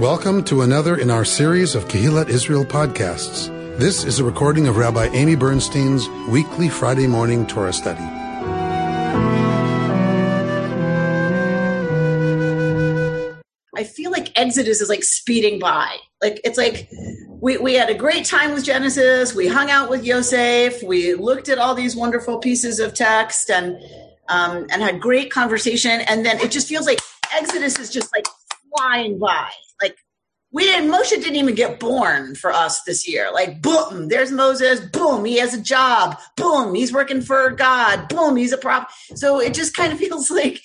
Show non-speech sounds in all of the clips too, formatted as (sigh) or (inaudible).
Welcome to another in our series of Kehillat Israel podcasts. This is a recording of Rabbi Amy Bernstein's weekly Friday morning Torah study. I feel like Exodus is like speeding by. Like it's like we, we had a great time with Genesis. We hung out with Yosef. We looked at all these wonderful pieces of text and um, and had great conversation. And then it just feels like Exodus is just like flying by. Like we didn't Moshe didn't even get born for us this year. Like boom, there's Moses. Boom, he has a job. Boom, he's working for God. Boom, he's a prop. So it just kind of (laughs) feels like.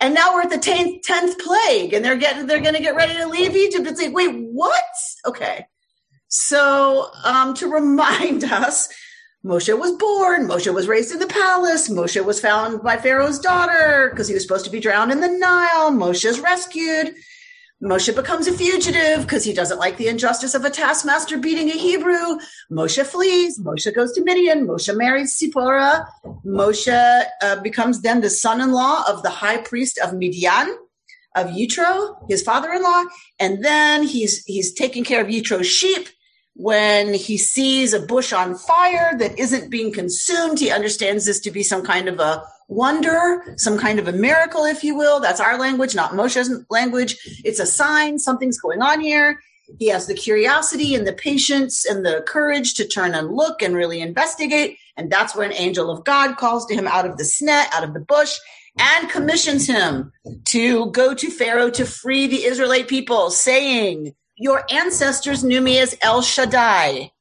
And now we're at the tenth, tenth plague, and they're getting they're going to get ready to leave Egypt. It's like, wait, what? Okay, so um, to (laughs) remind us, Moshe was born. Moshe was raised in the palace. Moshe was found by Pharaoh's daughter because he was supposed to be drowned in the Nile. Moshe is rescued. Moshe becomes a fugitive because he doesn't like the injustice of a taskmaster beating a Hebrew. Moshe flees. Moshe goes to Midian. Moshe marries Sipporah. Moshe uh, becomes then the son-in-law of the high priest of Midian, of Yitro, his father-in-law. And then he's he's taking care of Yitro's sheep when he sees a bush on fire that isn't being consumed, he understands this to be some kind of a wonder, some kind of a miracle, if you will. That's our language, not Moshe's language. It's a sign something's going on here. He has the curiosity and the patience and the courage to turn and look and really investigate. And that's where an angel of God calls to him out of the sneh, out of the bush, and commissions him to go to Pharaoh to free the Israelite people, saying, your ancestors knew me as El Shaddai.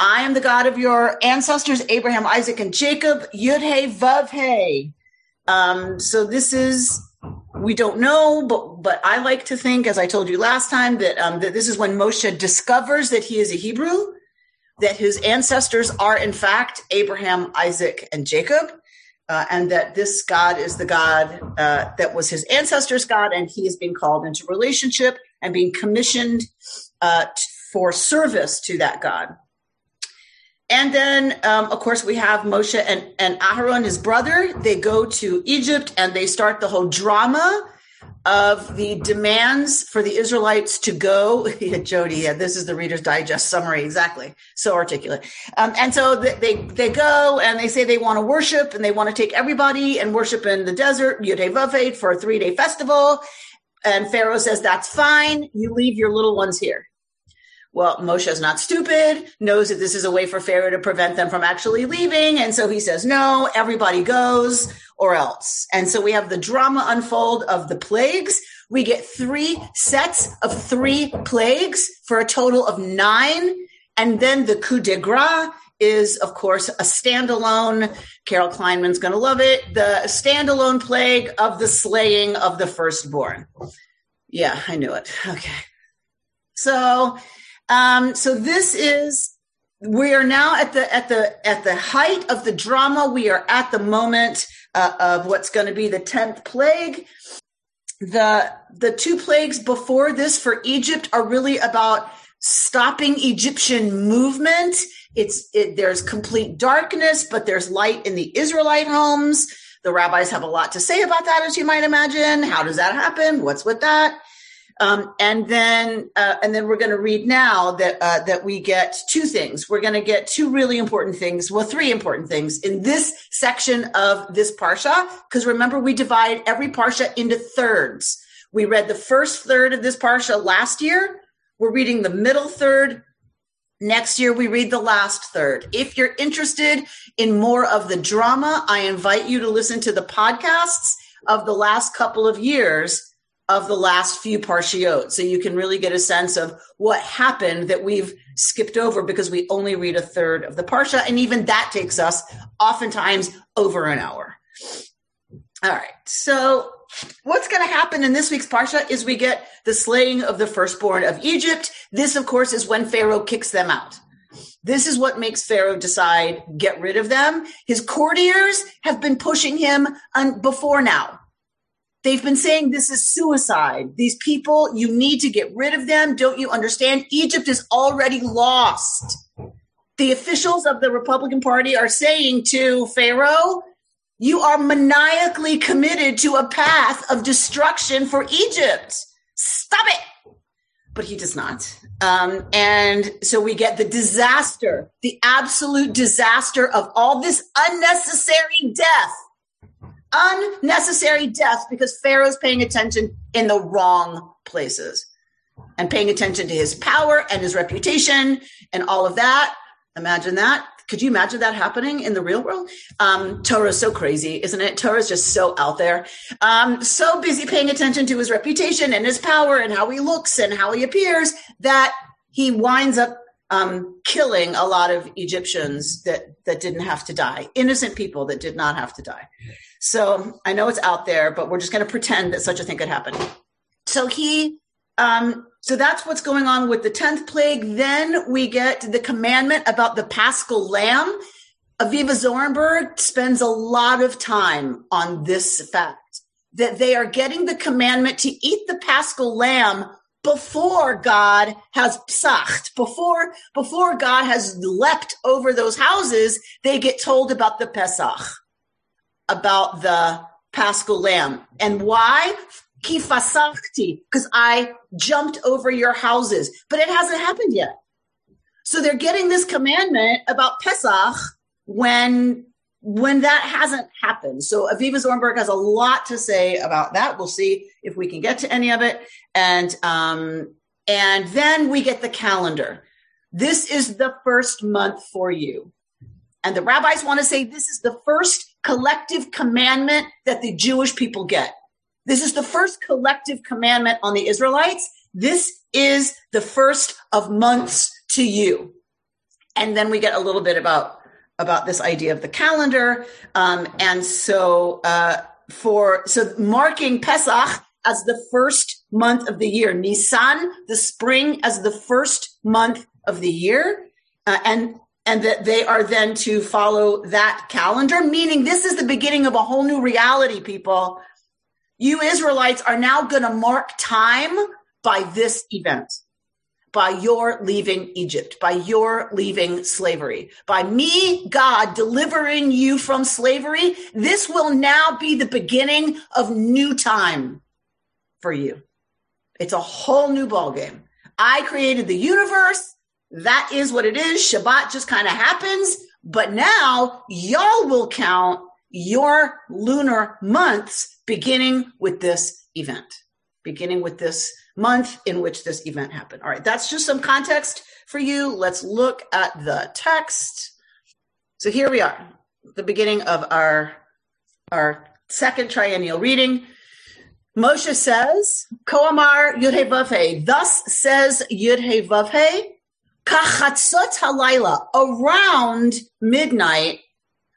I am the God of your ancestors, Abraham, Isaac, and Jacob. Yud He Vav He. Um, so this is we don't know, but but I like to think, as I told you last time, that um, that this is when Moshe discovers that he is a Hebrew, that his ancestors are in fact Abraham, Isaac, and Jacob, uh, and that this God is the God uh, that was his ancestors' God, and he is being called into relationship and being commissioned uh, for service to that God. And then, um, of course, we have Moshe and, and Aharon, his brother. They go to Egypt and they start the whole drama of the demands for the Israelites to go. (laughs) Yeah, Jody, yeah, this is the Reader's Digest summary, exactly. So articulate. Um, and so they they go and they say they want to worship and they want to take everybody and worship in the desert, Yudhe for a three day festival. And Pharaoh says, that's fine. You leave your little ones here. Well, Moshe is not stupid, knows that this is a way for Pharaoh to prevent them from actually leaving. And so he says, no, everybody goes or else. And so we have the drama unfold of the plagues. We get three sets of three plagues for a total of nine. And then the coup de grace is, of course, a standalone. Carol Kleinman's going to love it. The standalone plague of the slaying of the firstborn. Yeah, I knew it. Okay. So, um, so this is, we are now at the, at the, at the height of the drama. We are at the moment uh, of what's going to be the 10th plague. The, the two plagues before this for Egypt are really about stopping Egyptian movement it's it, there's complete darkness, but there's light in the Israelite homes. The rabbis have a lot to say about that, as you might imagine. How does that happen? What's with that? Um, and then uh, and then we're going to read now that uh, that we get two things. We're going to get two really important things. Well, three important things in this section of this parsha. Because remember, we divide every parsha into thirds. We read the first third of this parsha last year. We're reading the middle third Next year, we read the last third. If you're interested in more of the drama, I invite you to listen to the podcasts of the last couple of years of the last few parshiot. So you can really get a sense of what happened that we've skipped over because we only read a third of the parsha. And even that takes us oftentimes over an hour. All right. So what's going to happen in this week's parsha is we get the slaying of the firstborn of Egypt. This, of course, is when Pharaoh kicks them out. This is what makes Pharaoh decide get rid of them. His courtiers have been pushing him un- before now. They've been saying this is suicide. These people, you need to get rid of them. Don't you understand? Egypt is already lost. The officials of the Republican Party are saying to Pharaoh, you are maniacally committed to a path of destruction for Egypt. Stop it. but he does not. Um, and so we get the disaster, the absolute disaster of all this unnecessary death. Unnecessary death because Pharaoh's paying attention in the wrong places and paying attention to his power and his reputation and all of that. Imagine that. Could you imagine that happening in the real world? Um, is so crazy, isn't it? Torah is just so out there. Um, so busy paying attention to his reputation and his power and how he looks and how he appears that he winds up um, killing a lot of Egyptians that that didn't have to die, innocent people that did not have to die. So I know it's out there, but we're just going to pretend that such a thing could happen. So he um, so that's what's going on with the 10th plague. Then we get the commandment about the paschal lamb. Aviva Zornberg spends a lot of time on this fact that they are getting the commandment to eat the paschal lamb before God has psacht, before, before God has leapt over those houses, they get told about the Pesach, about the paschal lamb. And why? Kifasachti, because I jumped over your houses, but it hasn't happened yet. So they're getting this commandment about Pesach when when that hasn't happened. So Aviva Zornberg has a lot to say about that. We'll see if we can get to any of it. And um, and then we get the calendar. This is the first month for you. And the rabbis want to say this is the first collective commandment that the Jewish people get. This is the first collective commandment on the Israelites. This is the first of months to you. And then we get a little bit about, about this idea of the calendar. Um, and so, uh, for, so marking Pesach as the first month of the year, Nisan, the spring as the first month of the year. Uh, and and that they are then to follow that calendar, meaning this is the beginning of a whole new reality, people, you Israelites are now going to mark time by this event, by your leaving Egypt, by your leaving slavery, by me, God, delivering you from slavery. This will now be the beginning of new time for you. It's a whole new ballgame. I created the universe. That is what it is. Shabbat just kind of happens. But now y'all will count your lunar months beginning with this event, beginning with this month in which this event happened. All right, that's just some context for you. Let's look at the text. So here we are, the beginning of our, our second triennial reading. Moshe says, Koamar Yudhe thus says Yudhe Vavhe, Kachatzot halayla, around midnight,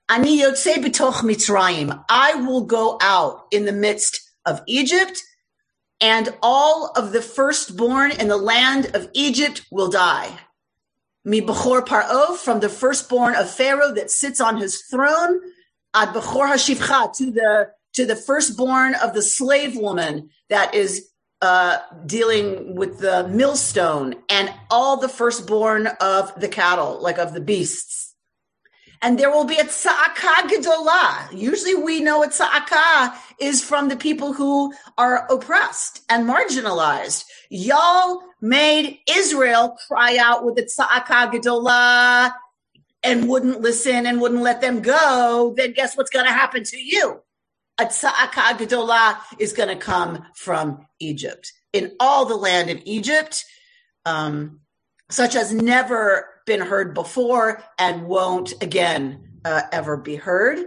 Ani yotze b'toch Mitzrayim. I will go out in the midst of Egypt, and all of the firstborn in the land of Egypt will die. Mi b'chor paro, from the firstborn of Pharaoh that sits on his throne, ad b'chor hashivcha, to the to the firstborn of the slave woman that is uh, dealing with the millstone, and all the firstborn of the cattle, like of the beasts and there will be a tza'aka gedolah. Usually we know a tza'aka is from the people who are oppressed and marginalized. Y'all made Israel cry out with the tza'aka gedolah and wouldn't listen and wouldn't let them go. Then guess what's going to happen to you? A tza'aka gedolah is going to come from Egypt. In all the land of Egypt, um, such as never been heard before and won't again uh, ever be heard.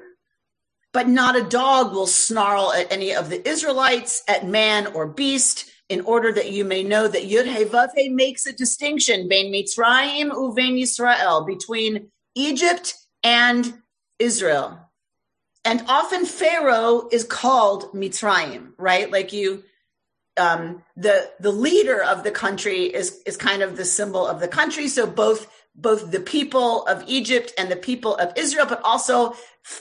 But not a dog will snarl at any of the Israelites, at man or beast, in order that you may know that Yud He makes a distinction between Mitzrayim uvein Yisrael, between Egypt and Israel. And often Pharaoh is called Mitzrayim, right? Like you, um, the the leader of the country is is kind of the symbol of the country. So both both the people of Egypt and the people of Israel, but also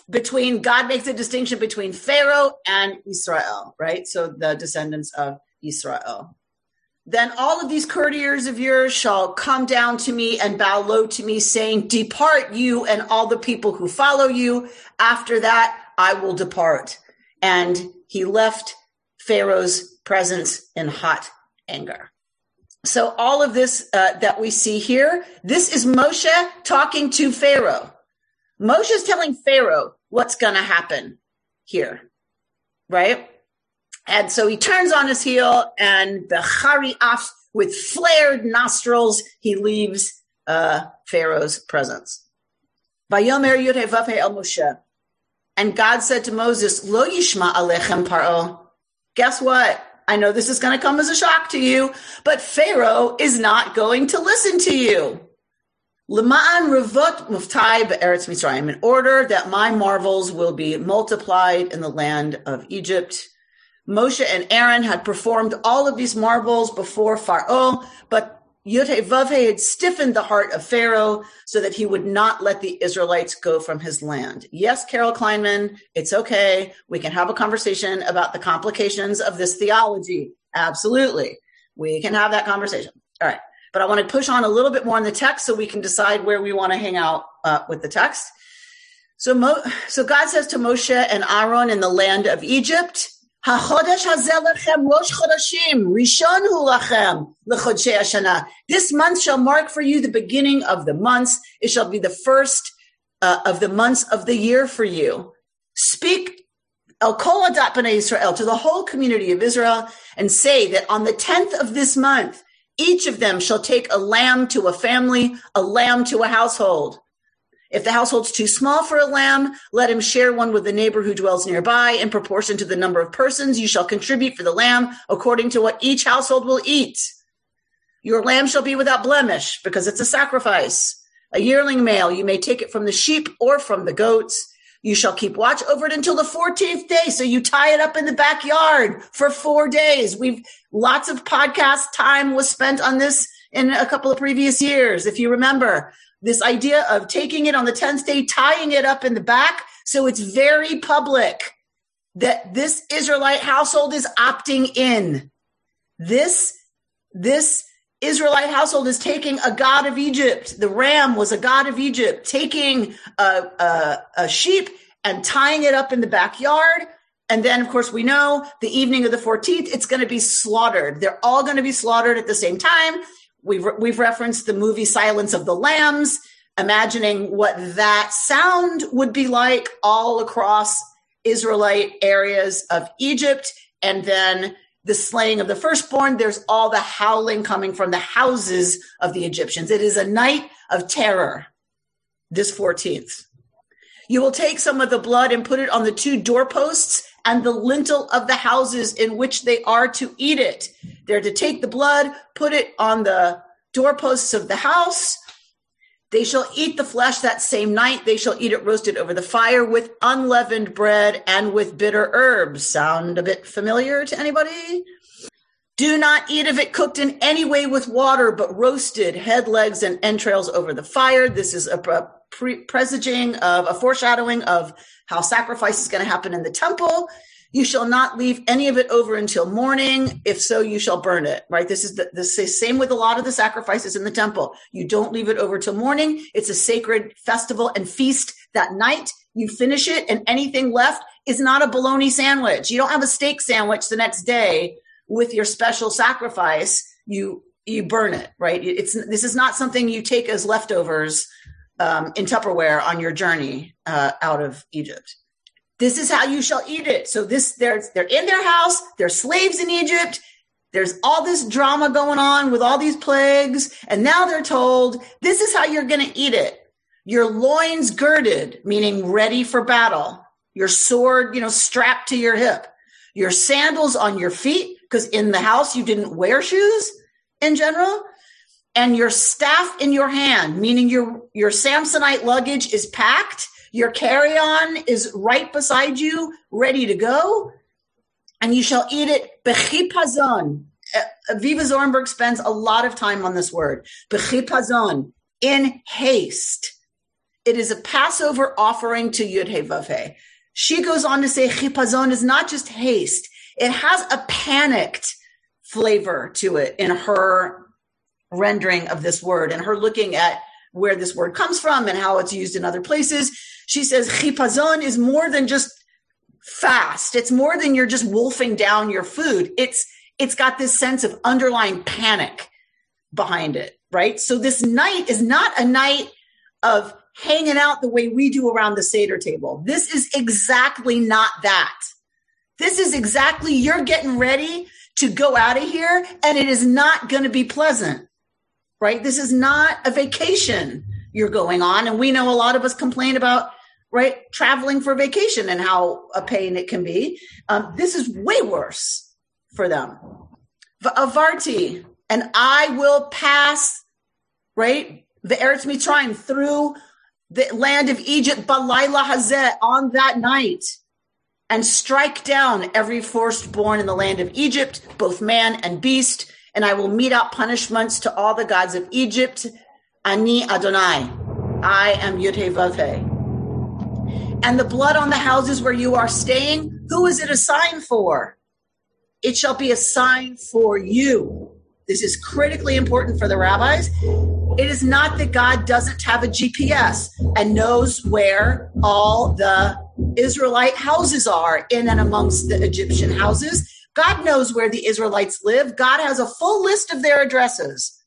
between God makes a distinction between Pharaoh and Israel, right? So the descendants of Israel. Then all of these courtiers of yours shall come down to me and bow low to me, saying, Depart you and all the people who follow you. After that, I will depart. And he left Pharaoh's presence in hot anger. So all of this uh, that we see here, this is Moshe talking to Pharaoh. Moshe is telling Pharaoh what's going to happen here, right? And so he turns on his heel and the Chari Af with flared nostrils, he leaves uh, Pharaoh's presence. And God said to Moses, Lo Yishma Alechem Paro. Guess what? I know this is going to come as a shock to you, but Pharaoh is not going to listen to you. Lema'an revot muftai be'eretz Mitzrayim, in order that my marvels will be multiplied in the land of Egypt. Moshe and Aaron had performed all of these marvels before Pharaoh, but Yudhe had stiffened the heart of Pharaoh so that he would not let the Israelites go from his land. Yes, Carol Kleinman, it's okay. We can have a conversation about the complications of this theology. Absolutely. We can have that conversation. All right. But I want to push on a little bit more in the text so we can decide where we want to hang out uh, with the text. So, Mo- so God says to Moshe and Aaron in the land of Egypt, HaChodesh hazeh lechem Rosh Chodeshim, Rishon hu lechem Hashanah. This month shall mark for you the beginning of the months. It shall be the first uh, of the months of the year for you. Speak El Kol Adat Israel to the whole community of Israel and say that on the 10th of this month, each of them shall take a lamb to a family, a lamb to a household. If the household's too small for a lamb, let him share one with the neighbor who dwells nearby. In proportion to the number of persons, you shall contribute for the lamb according to what each household will eat. Your lamb shall be without blemish because it's a sacrifice. A yearling male, you may take it from the sheep or from the goats. You shall keep watch over it until the 14th day. So you tie it up in the backyard for four days. We've lots of podcast time was spent on this in a couple of previous years. If you remember, this idea of taking it on the 10th day, tying it up in the back. So it's very public that this Israelite household is opting in. This, this Israelite household is taking a god of Egypt. The ram was a god of Egypt, taking a, a, a sheep and tying it up in the backyard. And then, of course, we know the evening of the 14th, it's going to be slaughtered. They're all going to be slaughtered at the same time. We've, we've referenced the movie Silence of the Lambs, imagining what that sound would be like all across Israelite areas of Egypt. And then the slaying of the firstborn, there's all the howling coming from the houses of the Egyptians. It is a night of terror, this 14th. You will take some of the blood and put it on the two doorposts and the lintel of the houses in which they are to eat it. They're to take the blood, put it on the doorposts of the house. They shall eat the flesh that same night. They shall eat it roasted over the fire with unleavened bread and with bitter herbs. Sound a bit familiar to anybody? Do not eat of it cooked in any way with water, but roasted head, legs, and entrails over the fire. This is a pre- presaging of a foreshadowing of how sacrifice is going to happen in the temple. You shall not leave any of it over until morning. If so, you shall burn it. Right. This is the, the same with a lot of the sacrifices in the temple. You don't leave it over till morning. It's a sacred festival and feast that night. You finish it and anything left is not a bologna sandwich. You don't have a steak sandwich the next day with your special sacrifice. You, you burn it, right? It's, this is not something you take as leftovers um, in Tupperware on your journey uh, out of Egypt. This is how you shall eat it. So this, they're, they're in their house. They're slaves in Egypt. There's all this drama going on with all these plagues. And now they're told, this is how you're going to eat it. Your loins girded, meaning ready for battle. Your sword, you know, strapped to your hip. Your sandals on your feet, because in the house you didn't wear shoes in general and your staff in your hand, meaning your, your Samsonite luggage is packed, your carry on is right beside you, ready to go, and you shall eat it bechipazon. Uh, Aviva Zornberg spends a lot of time on this word, bechipazon, in haste. It is a Passover offering to Yud He She goes on to say chipazon is not just haste. It has a panicked flavor to it in her rendering of this word and her looking at where this word comes from and how it's used in other places. She says chipazon is more than just fast. It's more than you're just wolfing down your food. It's, it's got this sense of underlying panic. behind it, right? So this night is not a night of hanging out the way we do around the Seder table. This is exactly not that. This is exactly you're getting ready to go out of here and it is not going to be pleasant, right? This is not a vacation you're going on. And we know a lot of us complain about, right, traveling for vacation and how a pain it can be. Um, this is way worse for them. The Avarti, and I will pass, right, the Eretz Mitzrayim through the land of Egypt, Balayla Hazeh, on that night, and strike down every firstborn in the land of Egypt, both man and beast, and I will mete out punishments to all the gods of Egypt. Ani Adonai, I am Yudhe And the blood on the houses where you are staying, who is it a sign for? It shall be a sign for you. This is critically important for the rabbis. It is not that God doesn't have a GPS and knows where all the Israelite houses are in and amongst the Egyptian houses. God knows where the Israelites live. God has a full list of their addresses.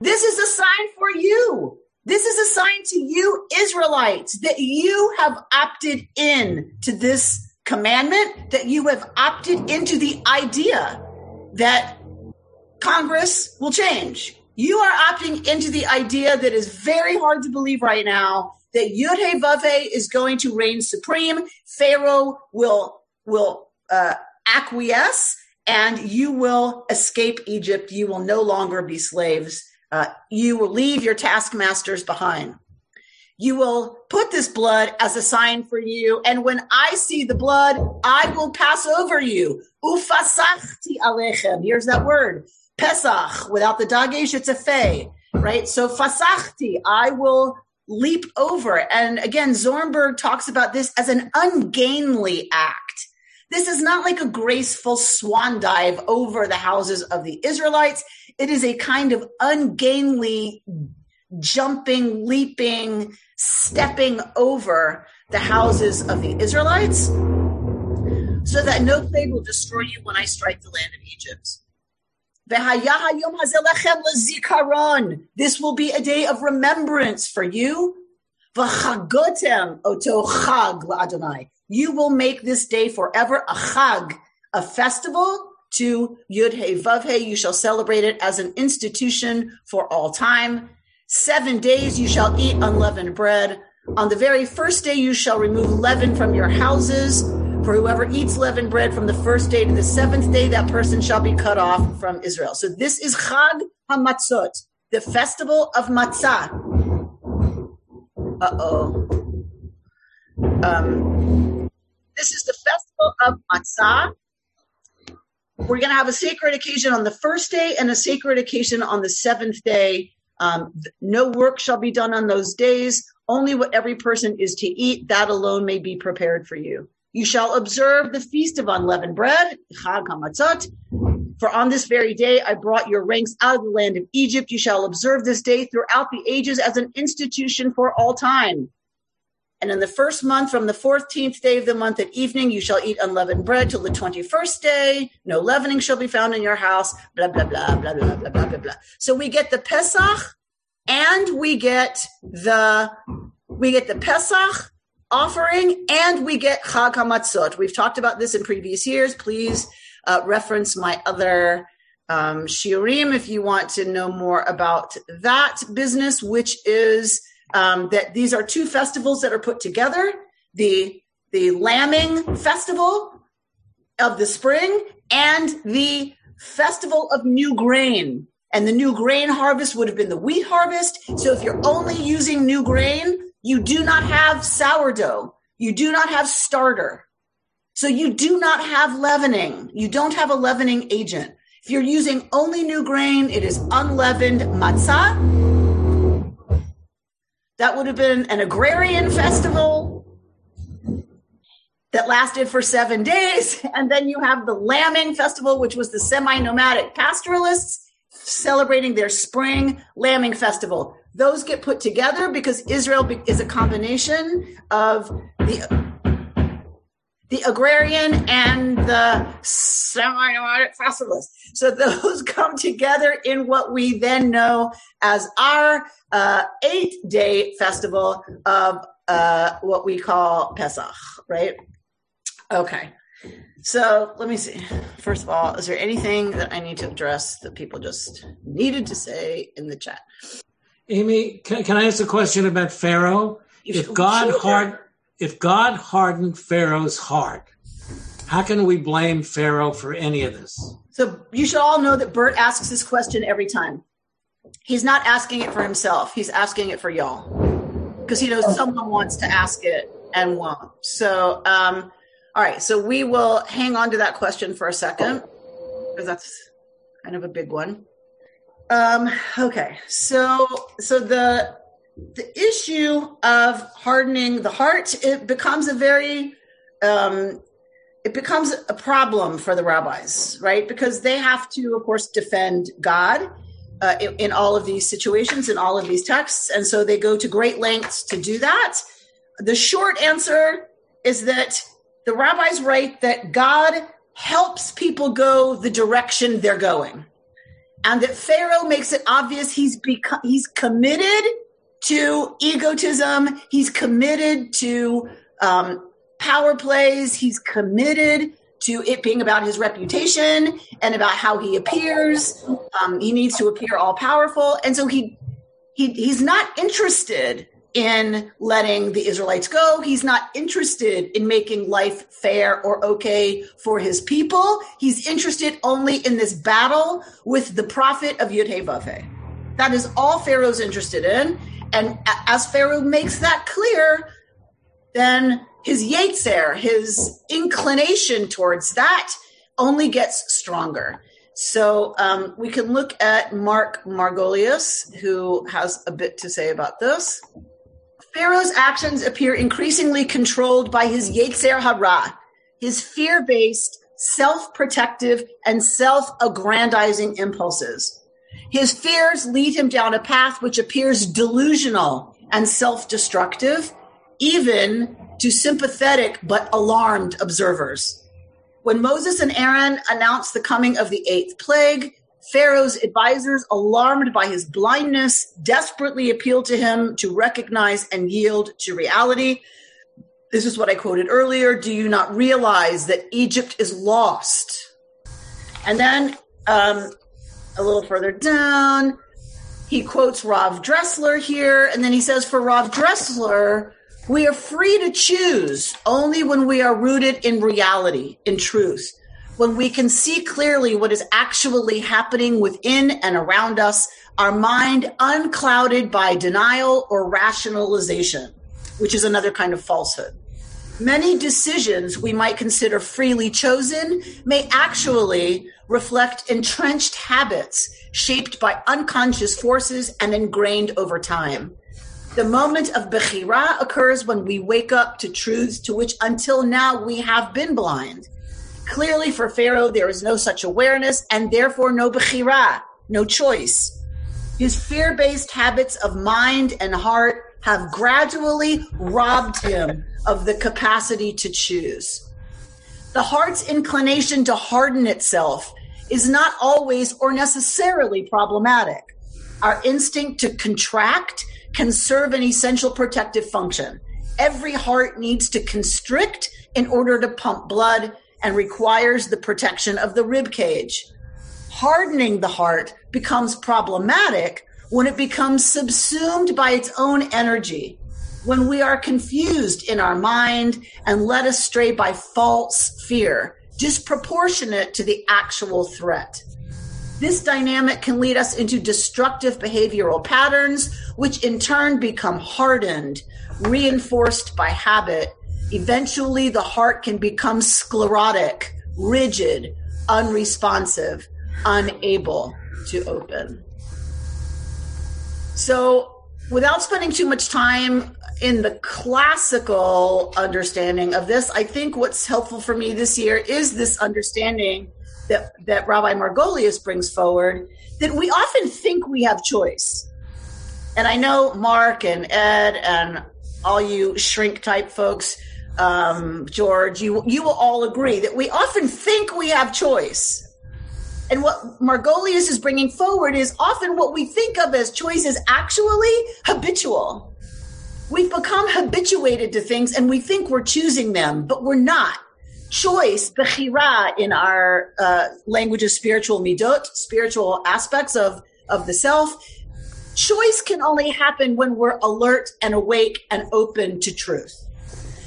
This is a sign for you. This is a sign to you, Israelites, that you have opted in to this commandment, that you have opted into the idea that Congress will change. You are opting into the idea that is very hard to believe right now that Yud Vave is going to reign supreme. Pharaoh will will uh, acquiesce, and you will escape Egypt. You will no longer be slaves. Uh, you will leave your taskmasters behind. You will put this blood as a sign for you, and when I see the blood, I will pass over you. Ufasachti alechem. Here's that word. Pesach, without the dagesh, it's a fe, right? So fasachti, I will leap over. And again, Zornberg talks about this as an ungainly act. This is not like a graceful swan dive over the houses of the Israelites. It is a kind of ungainly jumping, leaping, stepping over the houses of the Israelites so that no plague will destroy you when I strike the land of Egypt. This will be a day of remembrance for you. You will make this day forever a chag, a festival to Yud He Vav He. You shall celebrate it as an institution for all time. Seven days you shall eat unleavened bread. On the very first day you shall remove leaven from your houses. For whoever eats leavened bread from the first day to the seventh day, that person shall be cut off from Israel. So this is Chag HaMatzot, the festival of matzah. Uh oh. Um, this is the festival of matzah. We're going to have a sacred occasion on the first day and a sacred occasion on the seventh day. Um, no work shall be done on those days. Only what every person is to eat, that alone may be prepared for you. You shall observe the feast of unleavened bread, Chag HaMatzot. For on this very day I brought your ranks out of the land of Egypt. You shall observe this day throughout the ages as an institution for all time. And in the first month, from the 14th day of the month at evening, you shall eat unleavened bread till the 21st day. No leavening shall be found in your house. Blah, blah, blah, blah, blah, blah, blah, blah, blah. So we get the Pesach and we get the, we get the Pesach offering and we get Chag HaMatzot. We've talked about this in previous years. Please uh, reference my other um, shiurim if you want to know more about that business, which is um, that these are two festivals that are put together. The, the lambing festival of the spring and the festival of new grain. And the new grain harvest would have been the wheat harvest. So if you're only using new grain, you do not have sourdough. You do not have starter. So you do not have leavening. You don't have a leavening agent. If you're using only new grain, it is unleavened matzah. That would have been an agrarian festival that lasted for seven days. (laughs) And then you have the lambing festival, which was the semi nomadic pastoralists celebrating their spring lambing festival those get put together because Israel is a combination of the the agrarian and the semi-nomadic festivals. So (laughs) those come together in what we then know as our uh, eight-day festival of uh, what we call Pesach, right? Okay. So let me see. First of all, is there anything that I need to address that people just needed to say in the chat? Amy, can, can I ask a question about Pharaoh? If God hard, if God hardened Pharaoh's heart, how can we blame Pharaoh for any of this? So you should all know that Bert asks this question every time. He's not asking it for himself. He's asking it for y'all because he knows someone wants to ask it and won't. So, um, all right. So we will hang on to that question for a second because that's kind of a big one. Um, okay. So, so the the issue of hardening the heart it becomes a very um, it becomes a problem for the rabbis, right? Because they have to, of course, defend God uh, in, in, all of these situations, in all of these texts, and so they go to great lengths to do that. The short answer is that the rabbis write that God helps people go the direction they're going, and that Pharaoh makes it obvious he's become he's committed to egotism. He's committed to um, power plays. He's committed to it being about his reputation and about how he appears. Um, he needs to appear all powerful, and so he he he's not interested in letting the Israelites go. He's not interested in making life fair or okay for his people. He's interested only in this battle with the prophet of Yud That is all Pharaoh's interested in. And as Pharaoh makes that clear, then his Yetzer, his inclination towards that, only gets stronger. So um, we can look at Marc Margolius, who has a bit to say about this. Pharaoh's actions appear increasingly controlled by his Yetzer Hara, his fear based, self protective, and self aggrandizing impulses. His fears lead him down a path which appears delusional and self destructive, even to sympathetic but alarmed observers. When Moses and Aaron announced the coming of the eighth plague, Pharaoh's advisors, alarmed by his blindness, desperately appealed to him to recognize and yield to reality. This is what I quoted earlier. Do you not realize that Egypt is lost? And then um, a little further down, he quotes Rav Dessler here, and then he says, For Rav Dessler, we are free to choose only when we are rooted in reality, in truth, when we can see clearly what is actually happening within and around us, our mind unclouded by denial or rationalization, which is another kind of falsehood. Many decisions we might consider freely chosen may actually reflect entrenched habits shaped by unconscious forces and ingrained over time. The moment of Bechira occurs when we wake up to truths to which until now we have been blind. Clearly, for Pharaoh, there is no such awareness and therefore no Bechira, no choice. His fear based habits of mind and heart have gradually robbed him of the capacity to choose. The heart's inclination to harden itself is not always or necessarily problematic. Our instinct to contract can serve an essential protective function. Every heart needs to constrict in order to pump blood and requires the protection of the rib cage. Hardening the heart becomes problematic when it becomes subsumed by its own energy, when we are confused in our mind and led astray by false fear, disproportionate to the actual threat. This dynamic can lead us into destructive behavioral patterns, which in turn become hardened, reinforced by habit. Eventually, the heart can become sclerotic, rigid, unresponsive, unable to open. So, without spending too much time in the classical understanding of this, I think what's helpful for me this year is this understanding that, that Rabbi Margolius brings forward that we often think we have choice. And I know Mark and Ed and all you shrink type folks um, George, you you will all agree that we often think we have choice. And what Margolius is bringing forward is often what we think of as choice is actually habitual. We've become habituated to things and we think we're choosing them, but we're not. Choice, bechira, in our uh, language of spiritual midot, spiritual aspects of, of the self, choice can only happen when we're alert and awake and open to truth.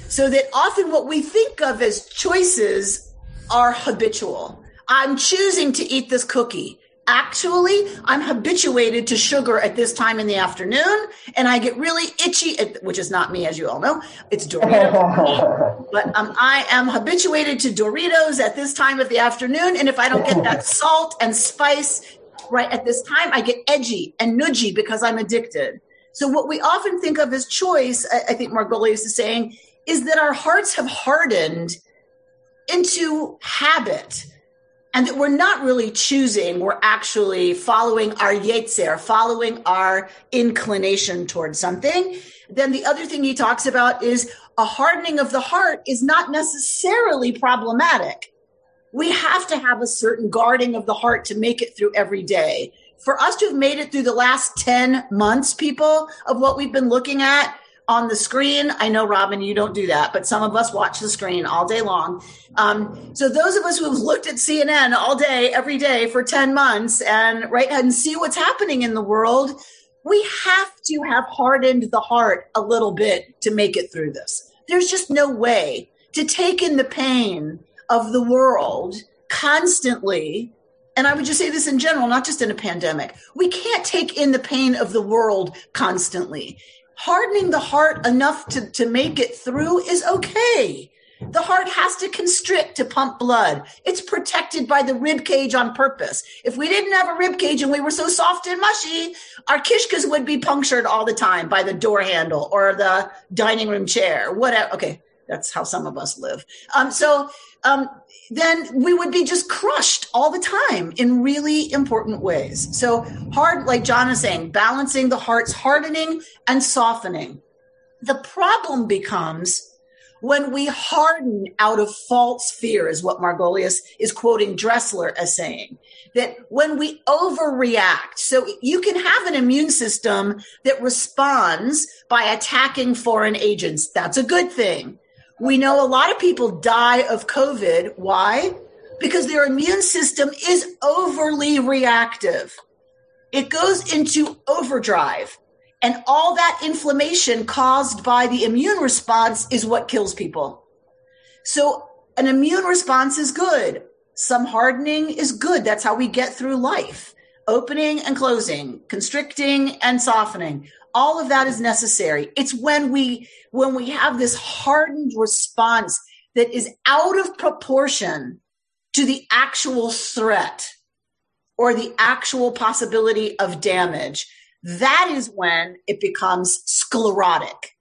So that often what we think of as choices are habitual. I'm choosing to eat this cookie. Actually, I'm habituated to sugar at this time in the afternoon, and I get really itchy, at, which is not me, as you all know. It's Doritos. (laughs) but um, I am habituated to Doritos at this time of the afternoon, and if I don't get that (laughs) salt and spice right at this time, I get edgy and nudgy because I'm addicted. So, what we often think of as choice, I, I think Margolius is saying, is that our hearts have hardened into habit and that we're not really choosing, we're actually following our yetzer, following our inclination towards something. Then the other thing he talks about is a hardening of the heart is not necessarily problematic. We have to have a certain guarding of the heart to make it through every day. For us to have made it through the last 10 months, people, of what we've been looking at, on the screen. I know, Robin, you don't do that, but some of us watch the screen all day long. Um, so those of us who have looked at CNN all day, every day for 10 months and right and see what's happening in the world, we have to have hardened the heart a little bit to make it through this. There's just no way to take in the pain of the world constantly and I would just say this in general, not just in a pandemic. We can't take in the pain of the world constantly hardening the heart enough to, to make it through is okay. The heart has to constrict to pump blood. It's protected by the rib cage on purpose. If we didn't have a rib cage and we were so soft and mushy, our kishkas would be punctured all the time by the door handle or the dining room chair, whatever. Okay, that's how some of us live. Um, so um, then we would be just crushed all the time in really important ways. So hard, like John is saying, balancing the heart's hardening and softening. The problem becomes when we harden out of false fear, is what Margolius is quoting Dessler as saying. That when we overreact, so you can have an immune system that responds by attacking foreign agents. That's a good thing. We know a lot of people die of COVID. Why? Because their immune system is overly reactive. It goes into overdrive. And all that inflammation caused by the immune response is what kills people. So an immune response is good. Some hardening is good. That's how we get through life. Opening and closing, constricting and softening all of that is necessary. It's when we, when we have this hardened response that is out of proportion to the actual threat or the actual possibility of damage. That is when it becomes sclerotic.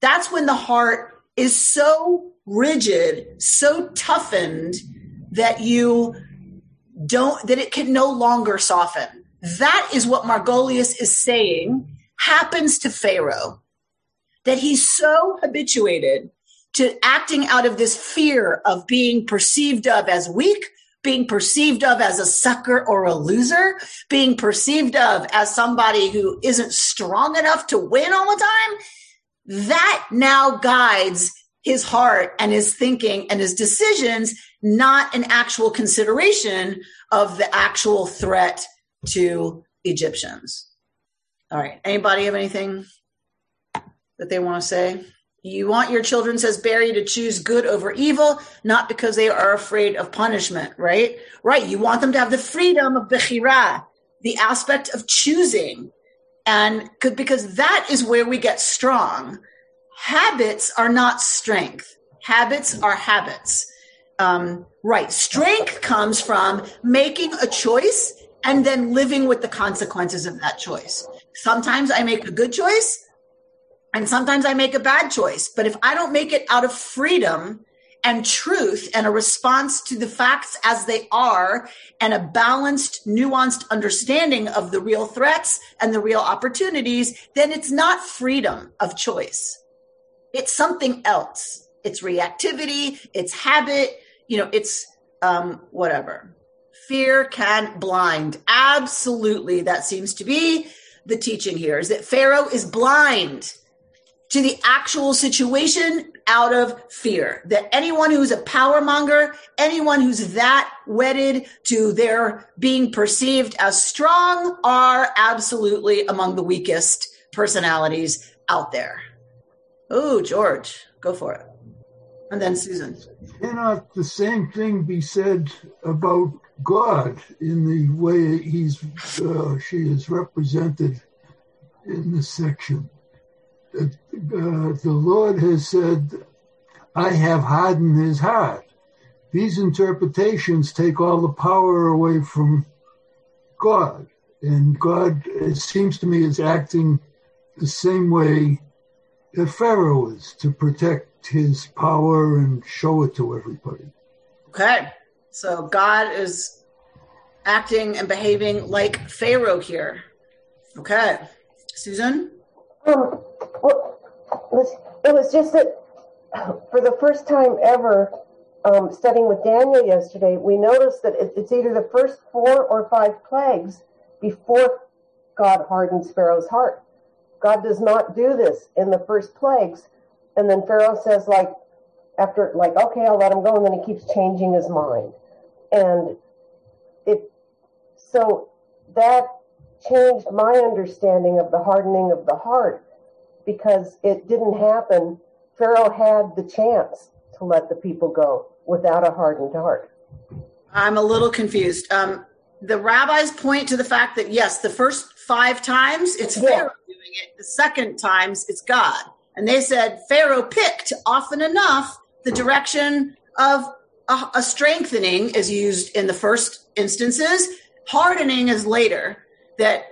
That's when the heart is so rigid, so toughened that you don't, that it can no longer soften. That is what Margolius is saying happens to Pharaoh that he's so habituated to acting out of this fear of being perceived of as weak, being perceived of as a sucker or a loser, being perceived of as somebody who isn't strong enough to win all the time. That now guides his heart and his thinking and his decisions, not an actual consideration of the actual threat to Egyptians. All right. Anybody have anything that they want to say? You want your children, says Barry, to choose good over evil, not because they are afraid of punishment, right? Right. You want them to have the freedom of bechira, the aspect of choosing. And because that is where we get strong. Habits are not strength. Habits are habits. Um, right. Strength comes from making a choice and then living with the consequences of that choice. Sometimes I make a good choice and sometimes I make a bad choice. But if I don't make it out of freedom and truth and a response to the facts as they are and a balanced, nuanced understanding of the real threats and the real opportunities, then it's not freedom of choice. It's something else. it's reactivity, it's habit, you know, it's um, whatever. Fear can blind. Absolutely. That seems to be the teaching here is that Pharaoh is blind to the actual situation out of fear. That anyone who's a power monger, anyone who's that wedded to their being perceived as strong are absolutely among the weakest personalities out there. Oh, George, go for it. And then Susan. Cannot the same thing be said about God in the way he's uh, she is represented in this section? Uh, the Lord has said, "I have hardened his heart." These interpretations take all the power away from God, and God, it seems to me, is acting the same way that Pharaoh is to protect his power and show it to everybody. Okay. So God is acting and behaving like Pharaoh here. Okay. Susan? Um, well, it was just that for the first time ever, um, studying with Daniel yesterday, we noticed that it's either the first four or five plagues before God hardens Pharaoh's heart. God does not do this in the first plagues and then Pharaoh says, like, after, like, okay, I'll let him go. And then he keeps changing his mind. And it, so that changed my understanding of the hardening of the heart because it didn't happen. Pharaoh had the chance to let the people go without a hardened heart. I'm a little confused. Um, the rabbis point to the fact that yes, the first five times it's yeah. Pharaoh doing it. The second times it's God. And they said Pharaoh picked often enough the direction of a, a strengthening is used in the first instances. Hardening is later. That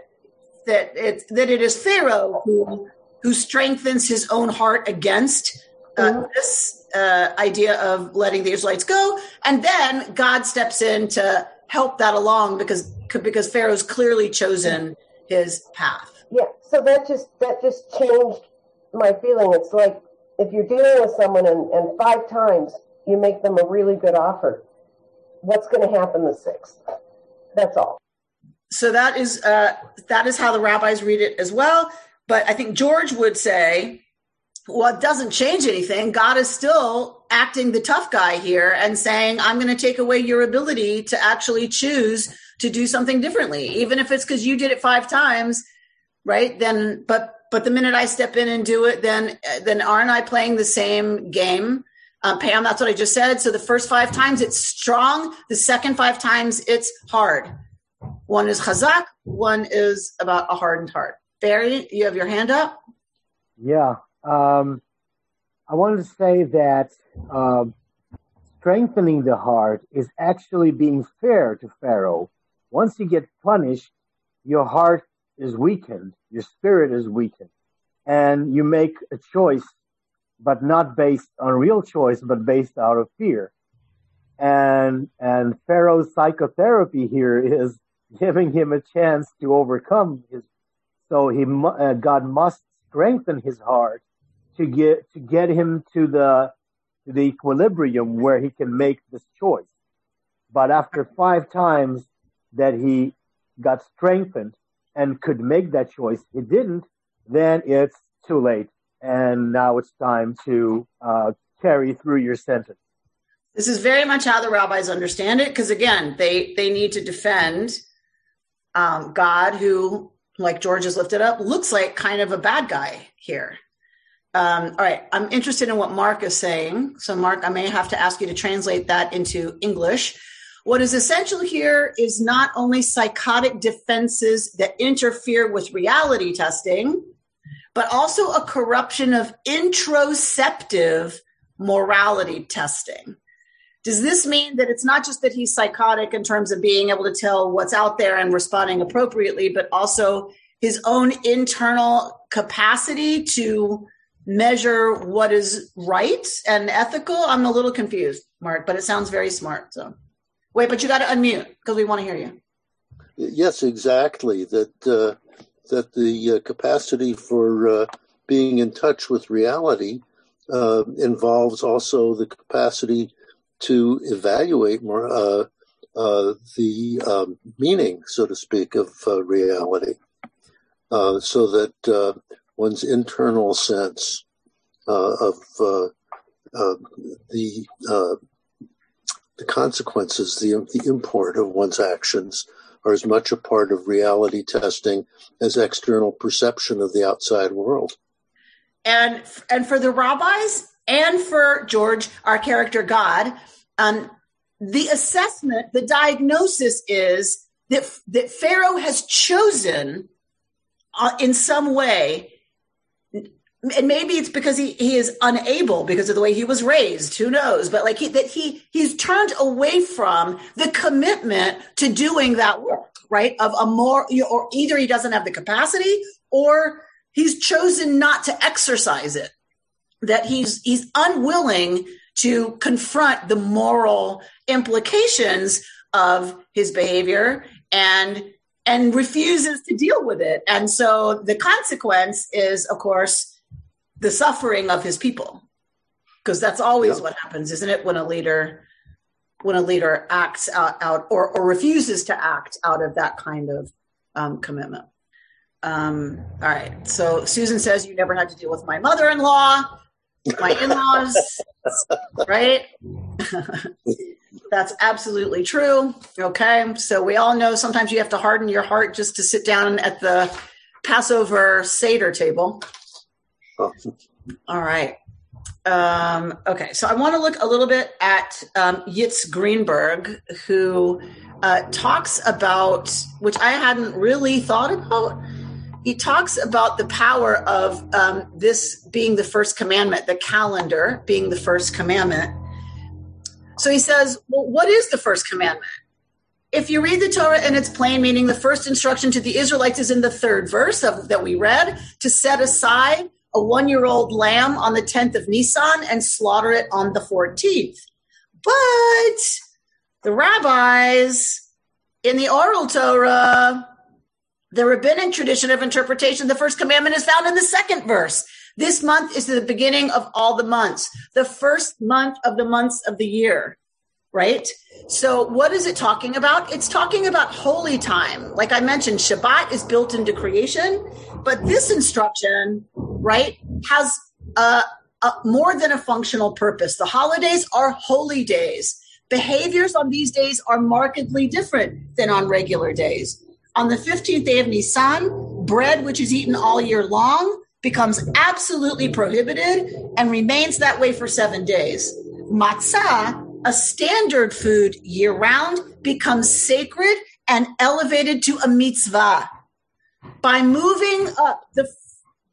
that it that it is Pharaoh who who strengthens his own heart against uh, mm-hmm. this uh, idea of letting the Israelites go, and then God steps in to help that along because because Pharaoh's clearly chosen his path. Yeah, so that just that just changed my feeling. It's like if you're dealing with someone and, and five times you make them a really good offer, what's going to happen the sixth? That's all. So that is uh, that is how the rabbis read it as well. But I think George would say, well, it doesn't change anything. God is still acting the tough guy here and saying, I'm going to take away your ability to actually choose to do something differently, even if it's because you did it five times, right? Then, but but the minute I step in and do it, then then aren't I playing the same game? Uh, Pam, that's what I just said. So the first five times it's strong. The second five times it's hard. One is chazak. One is about a hardened heart. Barry, you have your hand up. Yeah, um, I wanted to say that um, strengthening the heart is actually being fair to Pharaoh. Once you get punished, your heart is weakened, your spirit is weakened, and you make a choice, but not based on real choice, but based out of fear. And and Pharaoh's psychotherapy here is (laughs) giving him a chance to overcome his. So he uh, God must strengthen his heart to get to get him to the to the equilibrium where he can make this choice. But after five times that he got strengthened, and could make that choice, it didn't, then it's too late. And now it's time to uh, carry through your sentence. This is very much how the rabbis understand it, because again, they they need to defend um, God, who, like George has lifted up, looks like kind of a bad guy here. Um, all right, I'm interested in what Mark is saying. So, Mark, I may have to ask you to translate that into English. What is essential here is not only psychotic defenses that interfere with reality testing, but also a corruption of introceptive morality testing. Does this mean that it's not just that he's psychotic in terms of being able to tell what's out there and responding appropriately, but also his own internal capacity to measure what is right and ethical? I'm a little confused, Mark, but it sounds very smart. So. Wait, but you got to unmute because we want to hear you. Yes, exactly. That uh, that the uh, capacity for uh, being in touch with reality uh, involves also the capacity to evaluate more, uh, uh, the um, meaning, so to speak, of uh, reality, so that one's internal sense of the the consequences, the the import of one's actions, are as much a part of reality testing as external perception of the outside world. And and for the rabbis and for George, our character God, um, the assessment, the diagnosis is that that Pharaoh has chosen uh, in some way and maybe it's because he, he is unable because of the way he was raised who knows but like he, that he he's turned away from the commitment to doing that work right? Of a more or either he doesn't have the capacity or he's chosen not to exercise it that he's he's unwilling to confront the moral implications of his behavior and and refuses to deal with it. And so the consequence is of course the suffering of his people. Because that's always yep. what happens isn't it when a leader when a leader acts out, out or, or refuses to act out of that kind of um, commitment. Um, all right. So susan says you never had to deal with my mother-in-law my in-laws (laughs) right? (laughs) That's absolutely true. Okay. So we all know sometimes you have to harden your heart just to sit down at the passover seder table all right. Um, okay, so I want to look a little bit at um, Yitz Greenberg, who uh, talks about, which I hadn't really thought about. He talks about the power of um, this being the first commandment, the calendar being the first commandment. So he says, well, what is the first commandment? If you read the Torah in its plain meaning, the first instruction to the Israelites is in the third verse of, that we read to set aside a one year old lamb on the 10th of Nisan and slaughter it on the 14th. But the rabbis in the oral Torah, the rabbinic tradition of interpretation, the first commandment is found in the second verse. This month is the beginning of all the months, the first month of the months of the year right? So, what is it talking about? It's talking about holy time. Like I mentioned, Shabbat is built into creation, but this instruction, right, has a, a, more than a functional purpose. The holidays are holy days. Behaviors on these days are markedly different than on regular days. On the 15th day of Nisan, bread, which is eaten all year long, becomes absolutely prohibited and remains that way for seven days. Matzah, a standard food year round becomes sacred and elevated to a mitzvah. By moving up the,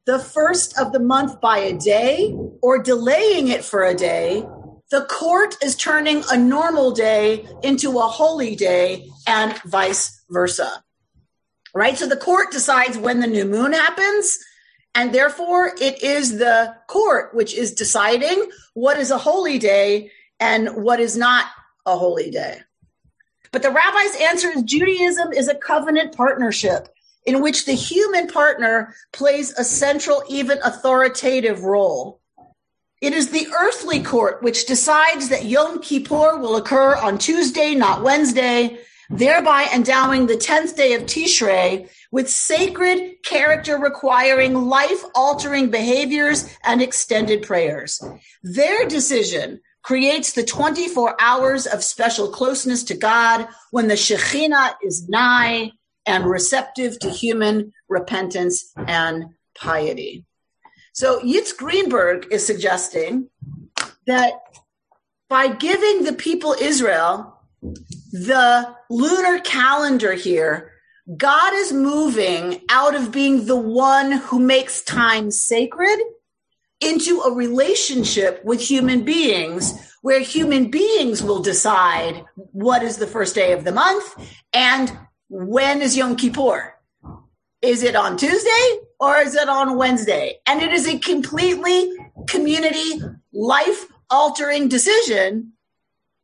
the first of the month by a day or delaying it for a day, the court is turning a normal day into a holy day and vice versa. Right? So the court decides when the new moon happens. And therefore, it is the court which is deciding what is a holy day and what is not a holy day. But the rabbi's answer is Judaism is a covenant partnership in which the human partner plays a central, even authoritative role. It is the earthly court which decides that Yom Kippur will occur on Tuesday, not Wednesday, thereby endowing the 10th day of Tishrei with sacred character requiring life altering behaviors and extended prayers. Their decision creates the 24 hours of special closeness to God when the Shekhinah is nigh and receptive to human repentance and piety. So Yitz Greenberg is suggesting that by giving the people Israel the lunar calendar here, God is moving out of being the one who makes time sacred into a relationship with human beings where human beings will decide what is the first day of the month and when is Yom Kippur. Is it on Tuesday or is it on Wednesday? And it is a completely community life altering decision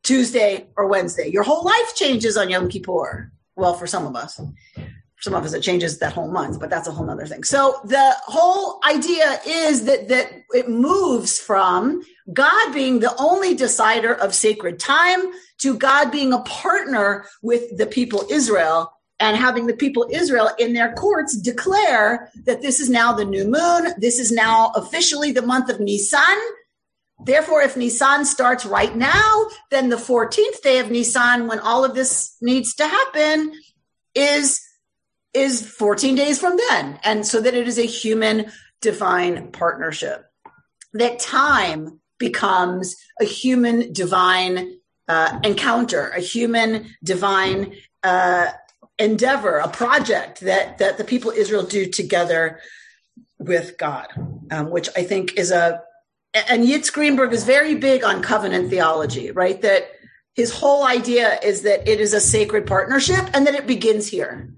Tuesday or Wednesday. Your whole life changes on Yom Kippur. Well, for some of us. Some of us it changes that whole month, but that's a whole other thing. So the whole idea is that that it moves from God being the only decider of sacred time to God being a partner with the people Israel and having the people Israel in their courts declare that this is now the new moon. This is now officially the month of Nisan. Therefore, if Nisan starts right now, then the 14th day of Nisan, when all of this needs to happen, is is 14 days from then. And so that it is a human divine partnership. That time becomes a human divine uh, encounter, a human divine uh, endeavor, a project that that the people Israel do together with God, um, which I think is a and Yitz Greenberg is very big on covenant theology, right? That his whole idea is that it is a sacred partnership and that it begins here,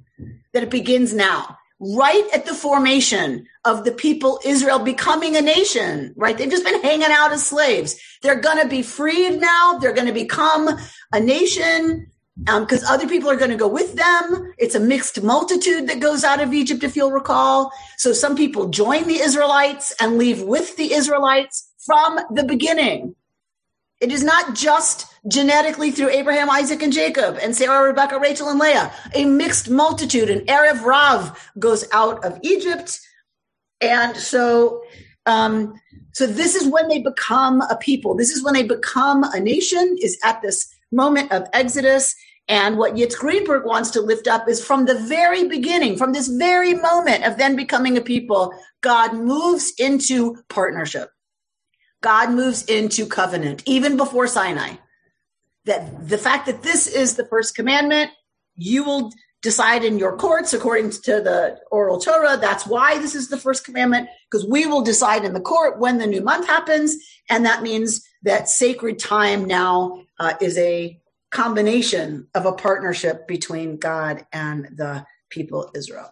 that it begins now, right at the formation of the people Israel becoming a nation, right? They've just been hanging out as slaves. They're going to be freed now. They're going to become a nation because um, other people are going to go with them. It's a mixed multitude that goes out of Egypt, if you'll recall. So some people join the Israelites and leave with the Israelites from the beginning. It is not just genetically through Abraham, Isaac, and Jacob, and Sarah, Rebecca, Rachel, and Leah. A mixed multitude, an Erev Rav goes out of Egypt. And so, um, so this is when they become a people. This is when they become a nation, is at this moment of Exodus. And what Yitz Greenberg wants to lift up is from the very beginning, from this very moment of then becoming a people, God moves into partnership. God moves into covenant, even before Sinai. That the fact that this is the first commandment, you will decide in your courts according to the oral Torah. That's why this is the first commandment, because we will decide in the court when the new month happens. And that means that sacred time now uh, is a combination of a partnership between God and the people Israel.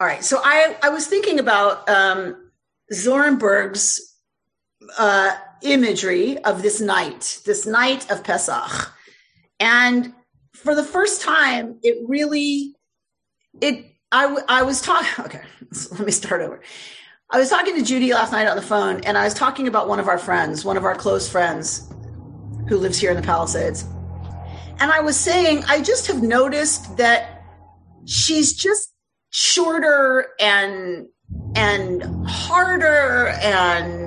All right, so I, I was thinking about um, Zornberg's uh, imagery of this night, this night of Pesach. And for the first time, it really, it, I, I was talking, (laughs) okay, so (laughs) let me start over. I was talking to Judy last night on the phone, and I was talking about one of our friends, one of our close friends who lives here in the Palisades. And I was saying, I just have noticed that she's just shorter and and harder and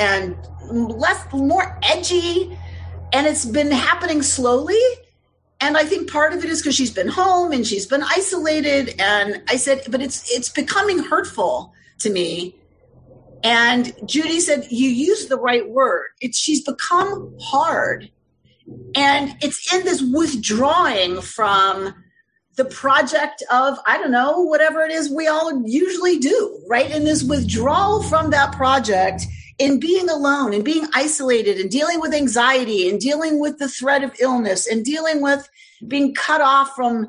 and less more edgy and it's been happening slowly and i think part of it is because she's been home and she's been isolated and i said but it's it's becoming hurtful to me and Judy said, You use the right word. It's she's become hard. And it's in this withdrawing from the project of, I don't know, whatever it is we all usually do, right? In this withdrawal from that project, in being alone and being isolated and dealing with anxiety and dealing with the threat of illness and dealing with being cut off from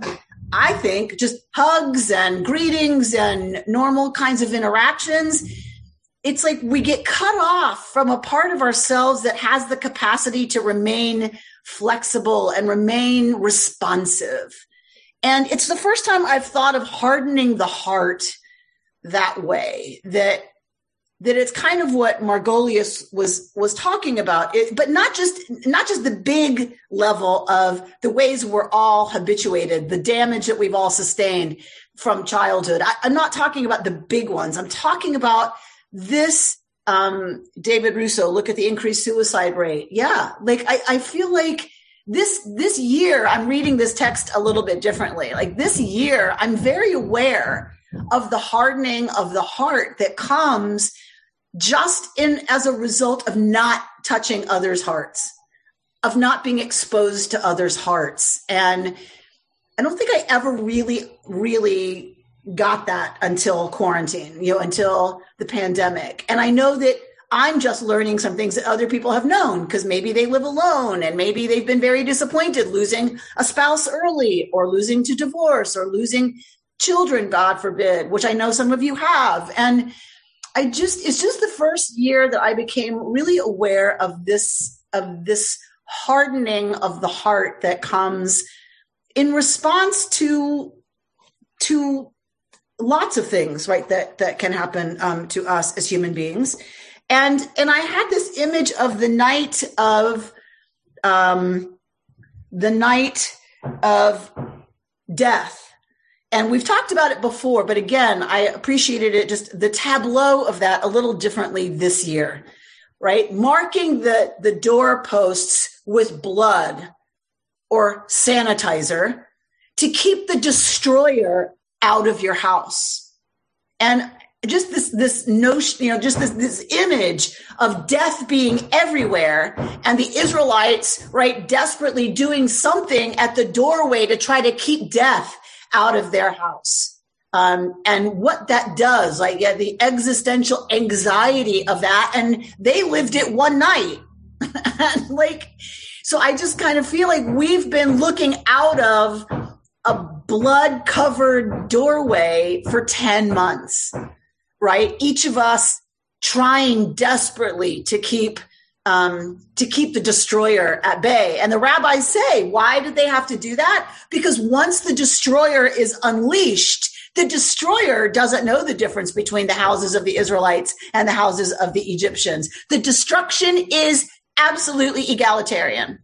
I think just hugs and greetings and normal kinds of interactions it's like we get cut off from a part of ourselves that has the capacity to remain flexible and remain responsive. And it's the first time I've thought of hardening the heart that way that that it's kind of what Margolius was was talking about, it, but not just not just the big level of the ways we're all habituated, the damage that we've all sustained from childhood. I, I'm not talking about the big ones. I'm talking about this um, David Russo, look at the increased suicide rate. Yeah, like I, I feel like this this year I'm reading this text a little bit differently. Like this year, I'm very aware of the hardening of the heart that comes just in as a result of not touching others' hearts, of not being exposed to others' hearts. And I don't think I ever really, really got that until quarantine, you know, until the pandemic. And I know that I'm just learning some things that other people have known because maybe they live alone and maybe they've been very disappointed losing a spouse early or losing to divorce or losing children, God forbid, which I know some of you have. And I just, it's just the first year that I became really aware of this, of this hardening of the heart that comes in response to to lots of things, right? That that can happen um, to us as human beings, and and I had this image of the night of, um, the night of death. And we've talked about it before, but again, I appreciated it just the tableau of that a little differently this year, right? Marking the, the doorposts with blood or sanitizer to keep the destroyer out of your house. And just this this notion, you know, just this this image of death being everywhere and the Israelites, right, desperately doing something at the doorway to try to keep death out of their house. Um, and what that does, like yeah, the existential anxiety of that, and they lived it one night. (laughs) like, so I just kind of feel like we've been looking out of a blood covered doorway for 10 months right? Each of us trying desperately to keep um, to keep the destroyer at bay. And the rabbis say, why did they have to do that? Because once the destroyer is unleashed, the destroyer doesn't know the difference between the houses of the Israelites and the houses of the Egyptians. The destruction is absolutely egalitarian.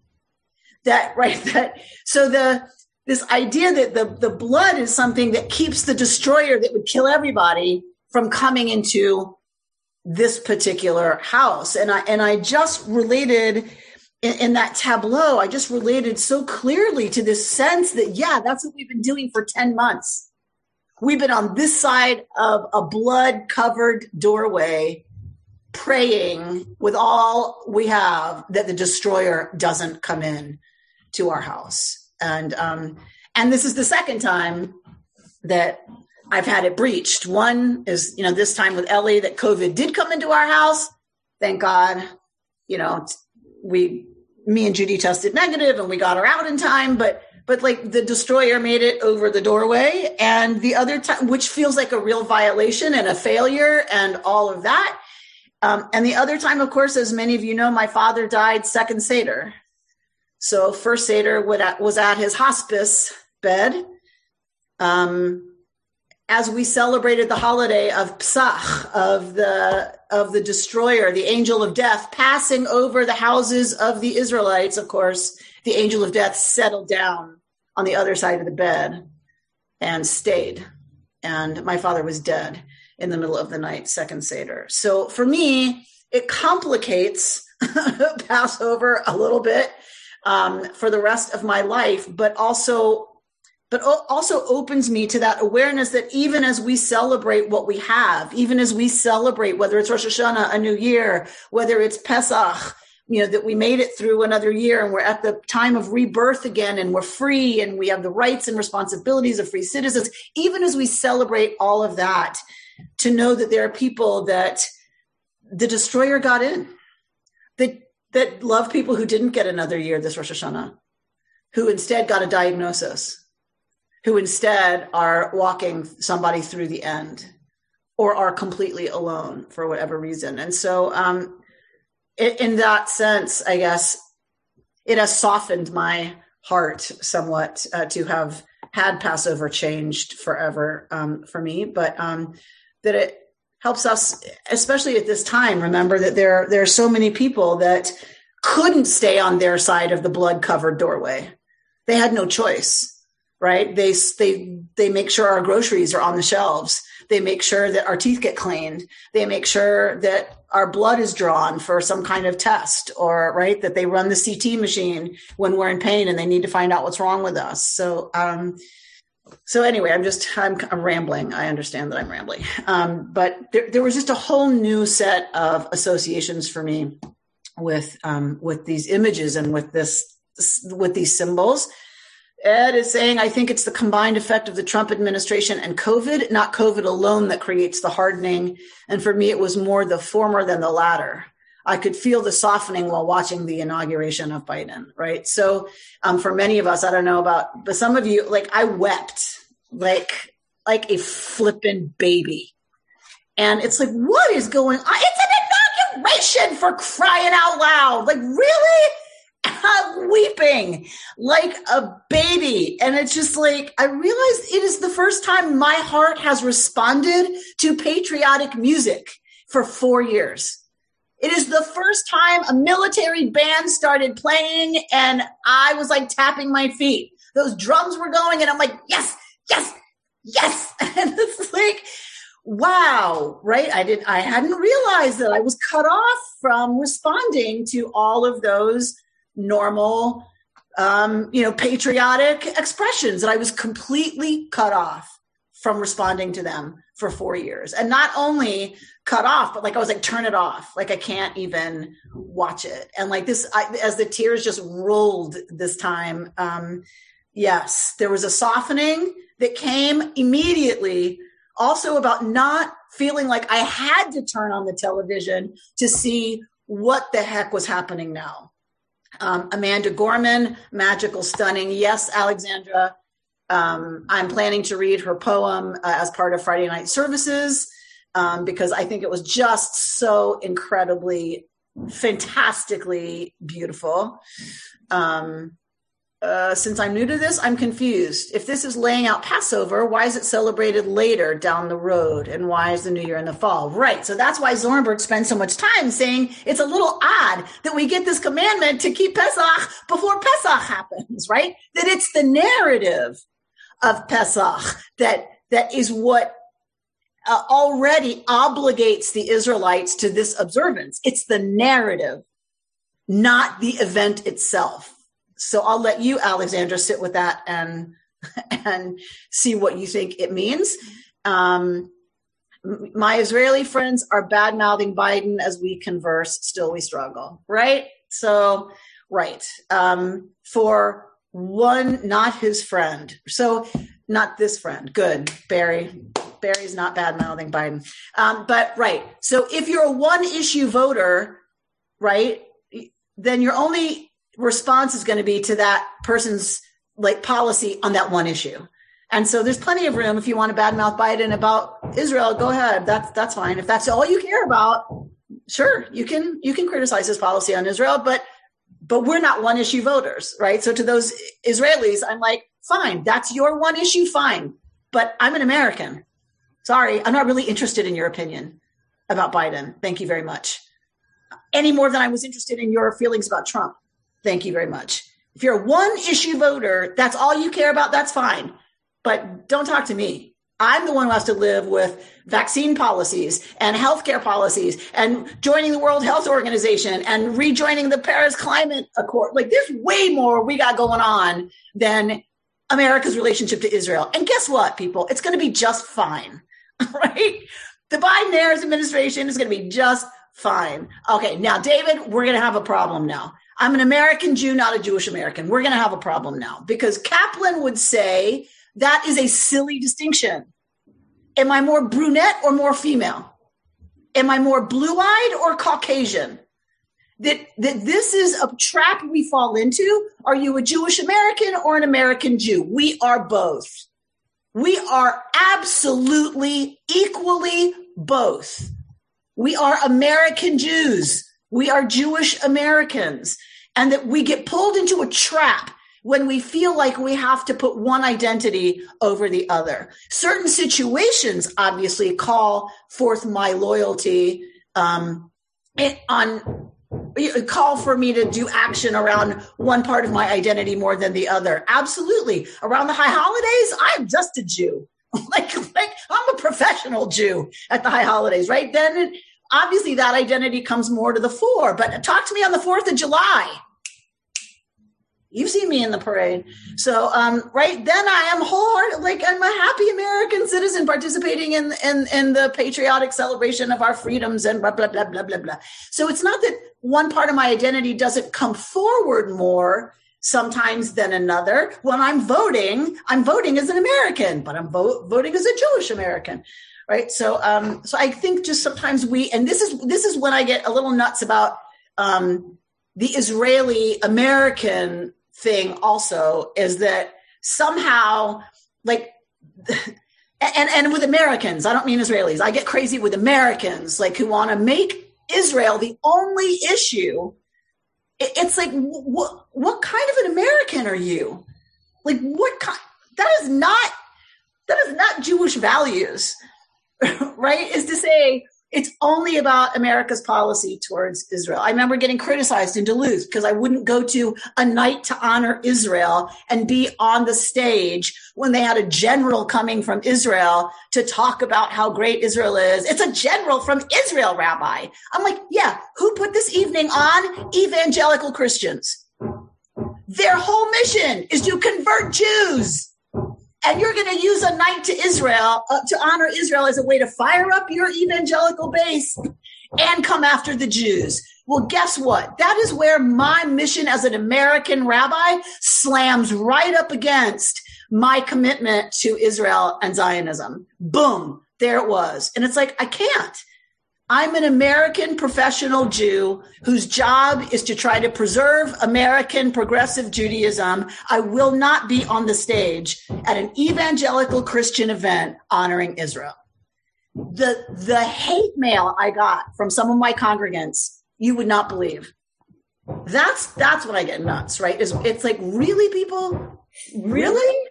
That (laughs) right that so the this idea that the the blood is something that keeps the destroyer that would kill everybody from coming into this particular house. And I and I just related in, in, that tableau, I just related so clearly to this sense that yeah, that's what we've been doing for 10 months. We've been on this side of a blood covered doorway praying with all we have that the destroyer doesn't come in to our house. And um and this is the second time that I've had it breached. One is, you know, this time with Ellie that COVID did come into our house. Thank God, you know, we, me and Judy tested negative and we got her out in time, but, but like the destroyer made it over the doorway and the other time, which feels like a real violation and a failure and all of that. Um, and the other time, of course, as many of you know, my father died second Seder. So first Seder was at his hospice bed. Um, as we celebrated the holiday of Pesach, of the of the destroyer, the angel of death, passing over the houses of the Israelites, of course, the angel of death settled down on the other side of the bed and stayed. And my father was dead in the middle of the night, second Seder. So for me, it complicates (laughs) Passover a little bit um, for the rest of my life, but also but also opens me to that awareness that even as we celebrate what we have, even as we celebrate whether it's Rosh Hashanah, a new year, whether it's Pesach, you know, that we made it through another year and we're at the time of rebirth again and we're free and we have the rights and responsibilities of free citizens, even as we celebrate all of that, to know that there are people that the destroyer got in, that, that love people who didn't get another year this Rosh Hashanah, who instead got a diagnosis who instead are walking somebody through the end or are completely alone for whatever reason. And so, um, it, in that sense, I guess it has softened my heart somewhat uh, to have had Passover changed forever um, for me, but um, that it helps us, especially at this time, remember that there there are so many people that couldn't stay on their side of the blood covered doorway. They had no choice right? They they they make sure our groceries are on the shelves. They make sure that our teeth get cleaned. They make sure that our blood is drawn for some kind of test or right that they run the CT machine when we're in pain and they need to find out what's wrong with us. So um so anyway, I'm just I'm, I'm rambling. I understand that I'm rambling, um, but there, there was just a whole new set of associations for me with um, with these images and with this with these symbols Ed is saying, I think it's the combined effect of the Trump administration and COVID, not COVID alone, that creates the hardening. And for me, it was more the former than the latter. I could feel the softening while watching the inauguration of Biden, right? So, um, for many of us, I don't know about, but some of you, like, I wept like, like a flippin' baby. And it's like, what is going on? It's an inauguration for crying out loud. Like, really? Weeping like a baby. And it's just like, I realized it is the first time my heart has responded to patriotic music for four years. It is the first time a military band started playing and I was like tapping my feet. Those drums were going and I'm like, yes, yes, yes. (laughs) And it's like, wow, right? I did I hadn't realized that I was cut off from responding to all of those normal um, you know, patriotic expressions And I was completely cut off from responding to them for four years. And not only cut off, but like I was like, turn it off. Like I can't even watch it. And like this, I, as the tears just rolled this time, um, yes, there was a softening that came immediately also about not feeling like I had to turn on the television to see what the heck was happening now. Um, Amanda Gorman, Magical Stunning. Yes, Alexandra. Um, I'm planning to read her poem uh, as part of Friday night services um, because I think it was just so incredibly, fantastically beautiful. Um, uh, since I'm new to this, I'm confused. If this is laying out Passover, why is it celebrated later down the road? And why is the New Year in the fall? Right. So that's why Zornberg spends so much time saying it's a little odd that we get this commandment to keep Pesach before Pesach happens, (laughs) right? That it's the narrative of Pesach that, that is what uh, already obligates the Israelites to this observance. It's the narrative, not the event itself so I'll let you, Alexandra, sit with that and (laughs) and see what you think it means. Um, my Israeli friends are bad mouthing Biden as we converse. Still, we struggle, right? So, right. Um, for one, not his friend. So, not this friend. Good, Barry. Barry's not bad mouthing Biden. Um, but right. So, if you're a one issue voter, right, then you're only response is going to be to that person's like policy on that one issue. And so there's plenty of room if you want to badmouth Biden about Israel, go ahead. That's that's fine. If that's all you care about, sure, you can you can criticize his policy on Israel, but but we're not one issue voters, right? So to those Israelis, I'm like, fine, that's your one issue, fine. But I'm an American. Sorry, I'm not really interested in your opinion about Biden. Thank you very much. Any more than I was interested in your feelings about Trump. Thank you very much. If you're a one issue voter, that's all you care about, that's fine. But don't talk to me. I'm the one who has to live with vaccine policies and healthcare policies and joining the World Health Organization and rejoining the Paris Climate Accord. Like there's way more we got going on than America's relationship to Israel. And guess what, people? It's going to be just fine, (laughs) right? The Biden Harris administration is going to be just fine. Okay. Now, David, we're going to have a problem now. I'm an American Jew, not a Jewish American. We're going to have a problem now because Kaplan would say that is a silly distinction. Am I more brunette or more female? Am I more blue eyed or Caucasian? That, that this is a trap we fall into. Are you a Jewish American or an American Jew? We are both. We are absolutely equally both. We are American Jews. We are Jewish Americans and that we get pulled into a trap when we feel like we have to put one identity over the other. Certain situations obviously call forth my loyalty um, on call for me to do action around one part of my identity more than the other. Absolutely. Around the high holidays, I'm just a Jew. (laughs) like, like I'm a professional Jew at the high holidays, right? Then obviously that identity comes more to the fore. But talk to me on the 4th of July. You've seen me in the parade. So, um, right then I am wholehearted, like I'm a happy American citizen participating in, in, in the patriotic celebration of our freedoms and blah, blah, blah, blah, blah, blah. So it's not that one part of my identity doesn't come forward more sometimes than another. When I'm voting, I'm voting as an American, but I'm voting as a Jewish American right so um so i think just sometimes we and this is this is when i get a little nuts about um the israeli american thing also is that somehow like (laughs) and and with americans i don't mean israelis i get crazy with americans like who want to make israel the only issue it's like what what kind of an American are you? Like what kind? That is not that is not Jewish values, (laughs) right? Is to say it's only about America's policy towards Israel. I remember getting criticized in Duluth because I wouldn't go to a night to honor Israel and be on the stage when they had a general coming from Israel to talk about how great Israel is. It's a general from Israel, Rabbi. I'm like, yeah, who put this evening on? Evangelical Christians. Their whole mission is to convert Jews and you're going to use a night to Israel uh, to honor Israel as a way to fire up your evangelical base and come after the Jews. Well, guess what? That is where my mission as an American rabbi slams right up against my commitment to Israel and Zionism. Boom, there it was. And it's like, I can't. I'm an American professional Jew whose job is to try to preserve American progressive Judaism. I will not be on the stage at an evangelical Christian event honoring Israel. The, the hate mail I got from some of my congregants, you would not believe. That's, that's what I get nuts, right? Is it's like, really people? Really?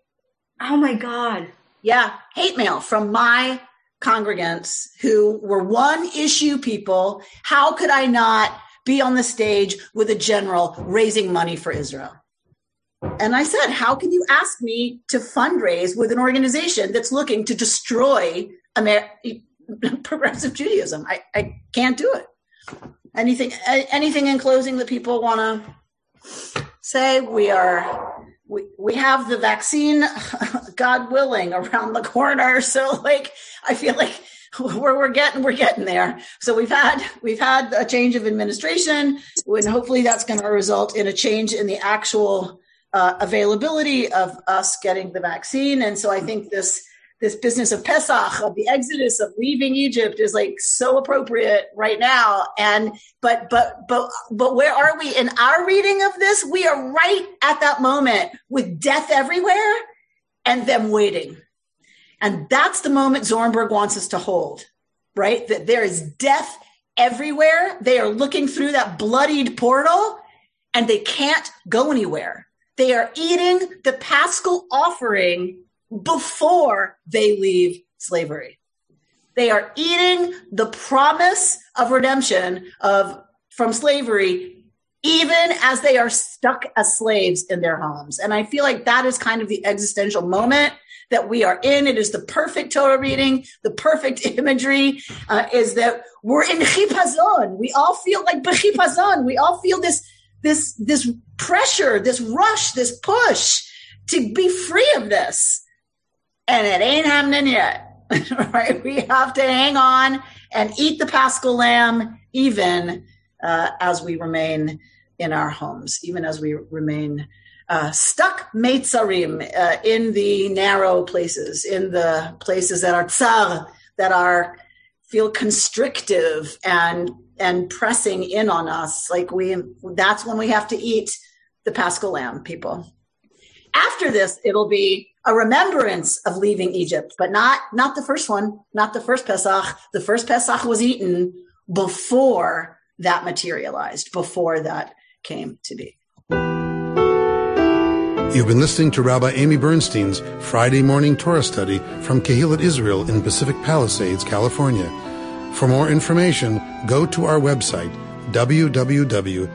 Oh my God. Yeah. Hate mail from my congregants who were one issue people. How could I not be on the stage with a general raising money for Israel? And I said, How can you ask me to fundraise with an organization that's looking to destroy Amer- (laughs) progressive Judaism? I, I can't do it. Anything, anything in closing that people want to say? We are we, we have the vaccine, (laughs) God willing, around the corner. (laughs) So like, I feel like we're, we're getting, we're getting there. So we've had, we've had a change of administration and hopefully that's going to result in a change in the actual uh, availability of us getting the vaccine. And so I think this, this business of Pesach, of the exodus, of leaving Egypt is like so appropriate right now. And, but, but, but, but where are we in our reading of this? We are right at that moment with death everywhere and them waiting. And that's the moment Zornberg wants us to hold, right? That there is death everywhere. They are looking through that bloodied portal and they can't go anywhere. They are eating the paschal offering before they leave slavery. They are eating the promise of redemption of from slavery even as they are stuck as slaves in their homes. And I feel like that is kind of the existential moment that we are in. It is the perfect Torah reading, the perfect (laughs) imagery uh, is that we're in chipazon. We all feel like bechipazon. We all feel this, this, this pressure, this rush, this push to be free of this and it ain't happening yet. (laughs) right? We have to hang on and eat the Paschal lamb, even uh, as we remain in our homes, even as we remain uh, stuck meitzarim uh, in the narrow places, in the places that are tsar, that are feel constrictive and and pressing in on us. Like we, that's when we have to eat the Paschal lamb, people. After this, it'll be a remembrance of leaving Egypt, but not not the first one, not the first Pesach. The first Pesach was eaten before that materialized, before that came to be. You've been listening to Rabbi Amy Bernstein's Friday morning Torah study from Kehillat Israel in Pacific Palisades, California. For more information, go to our website, www.ourki.org.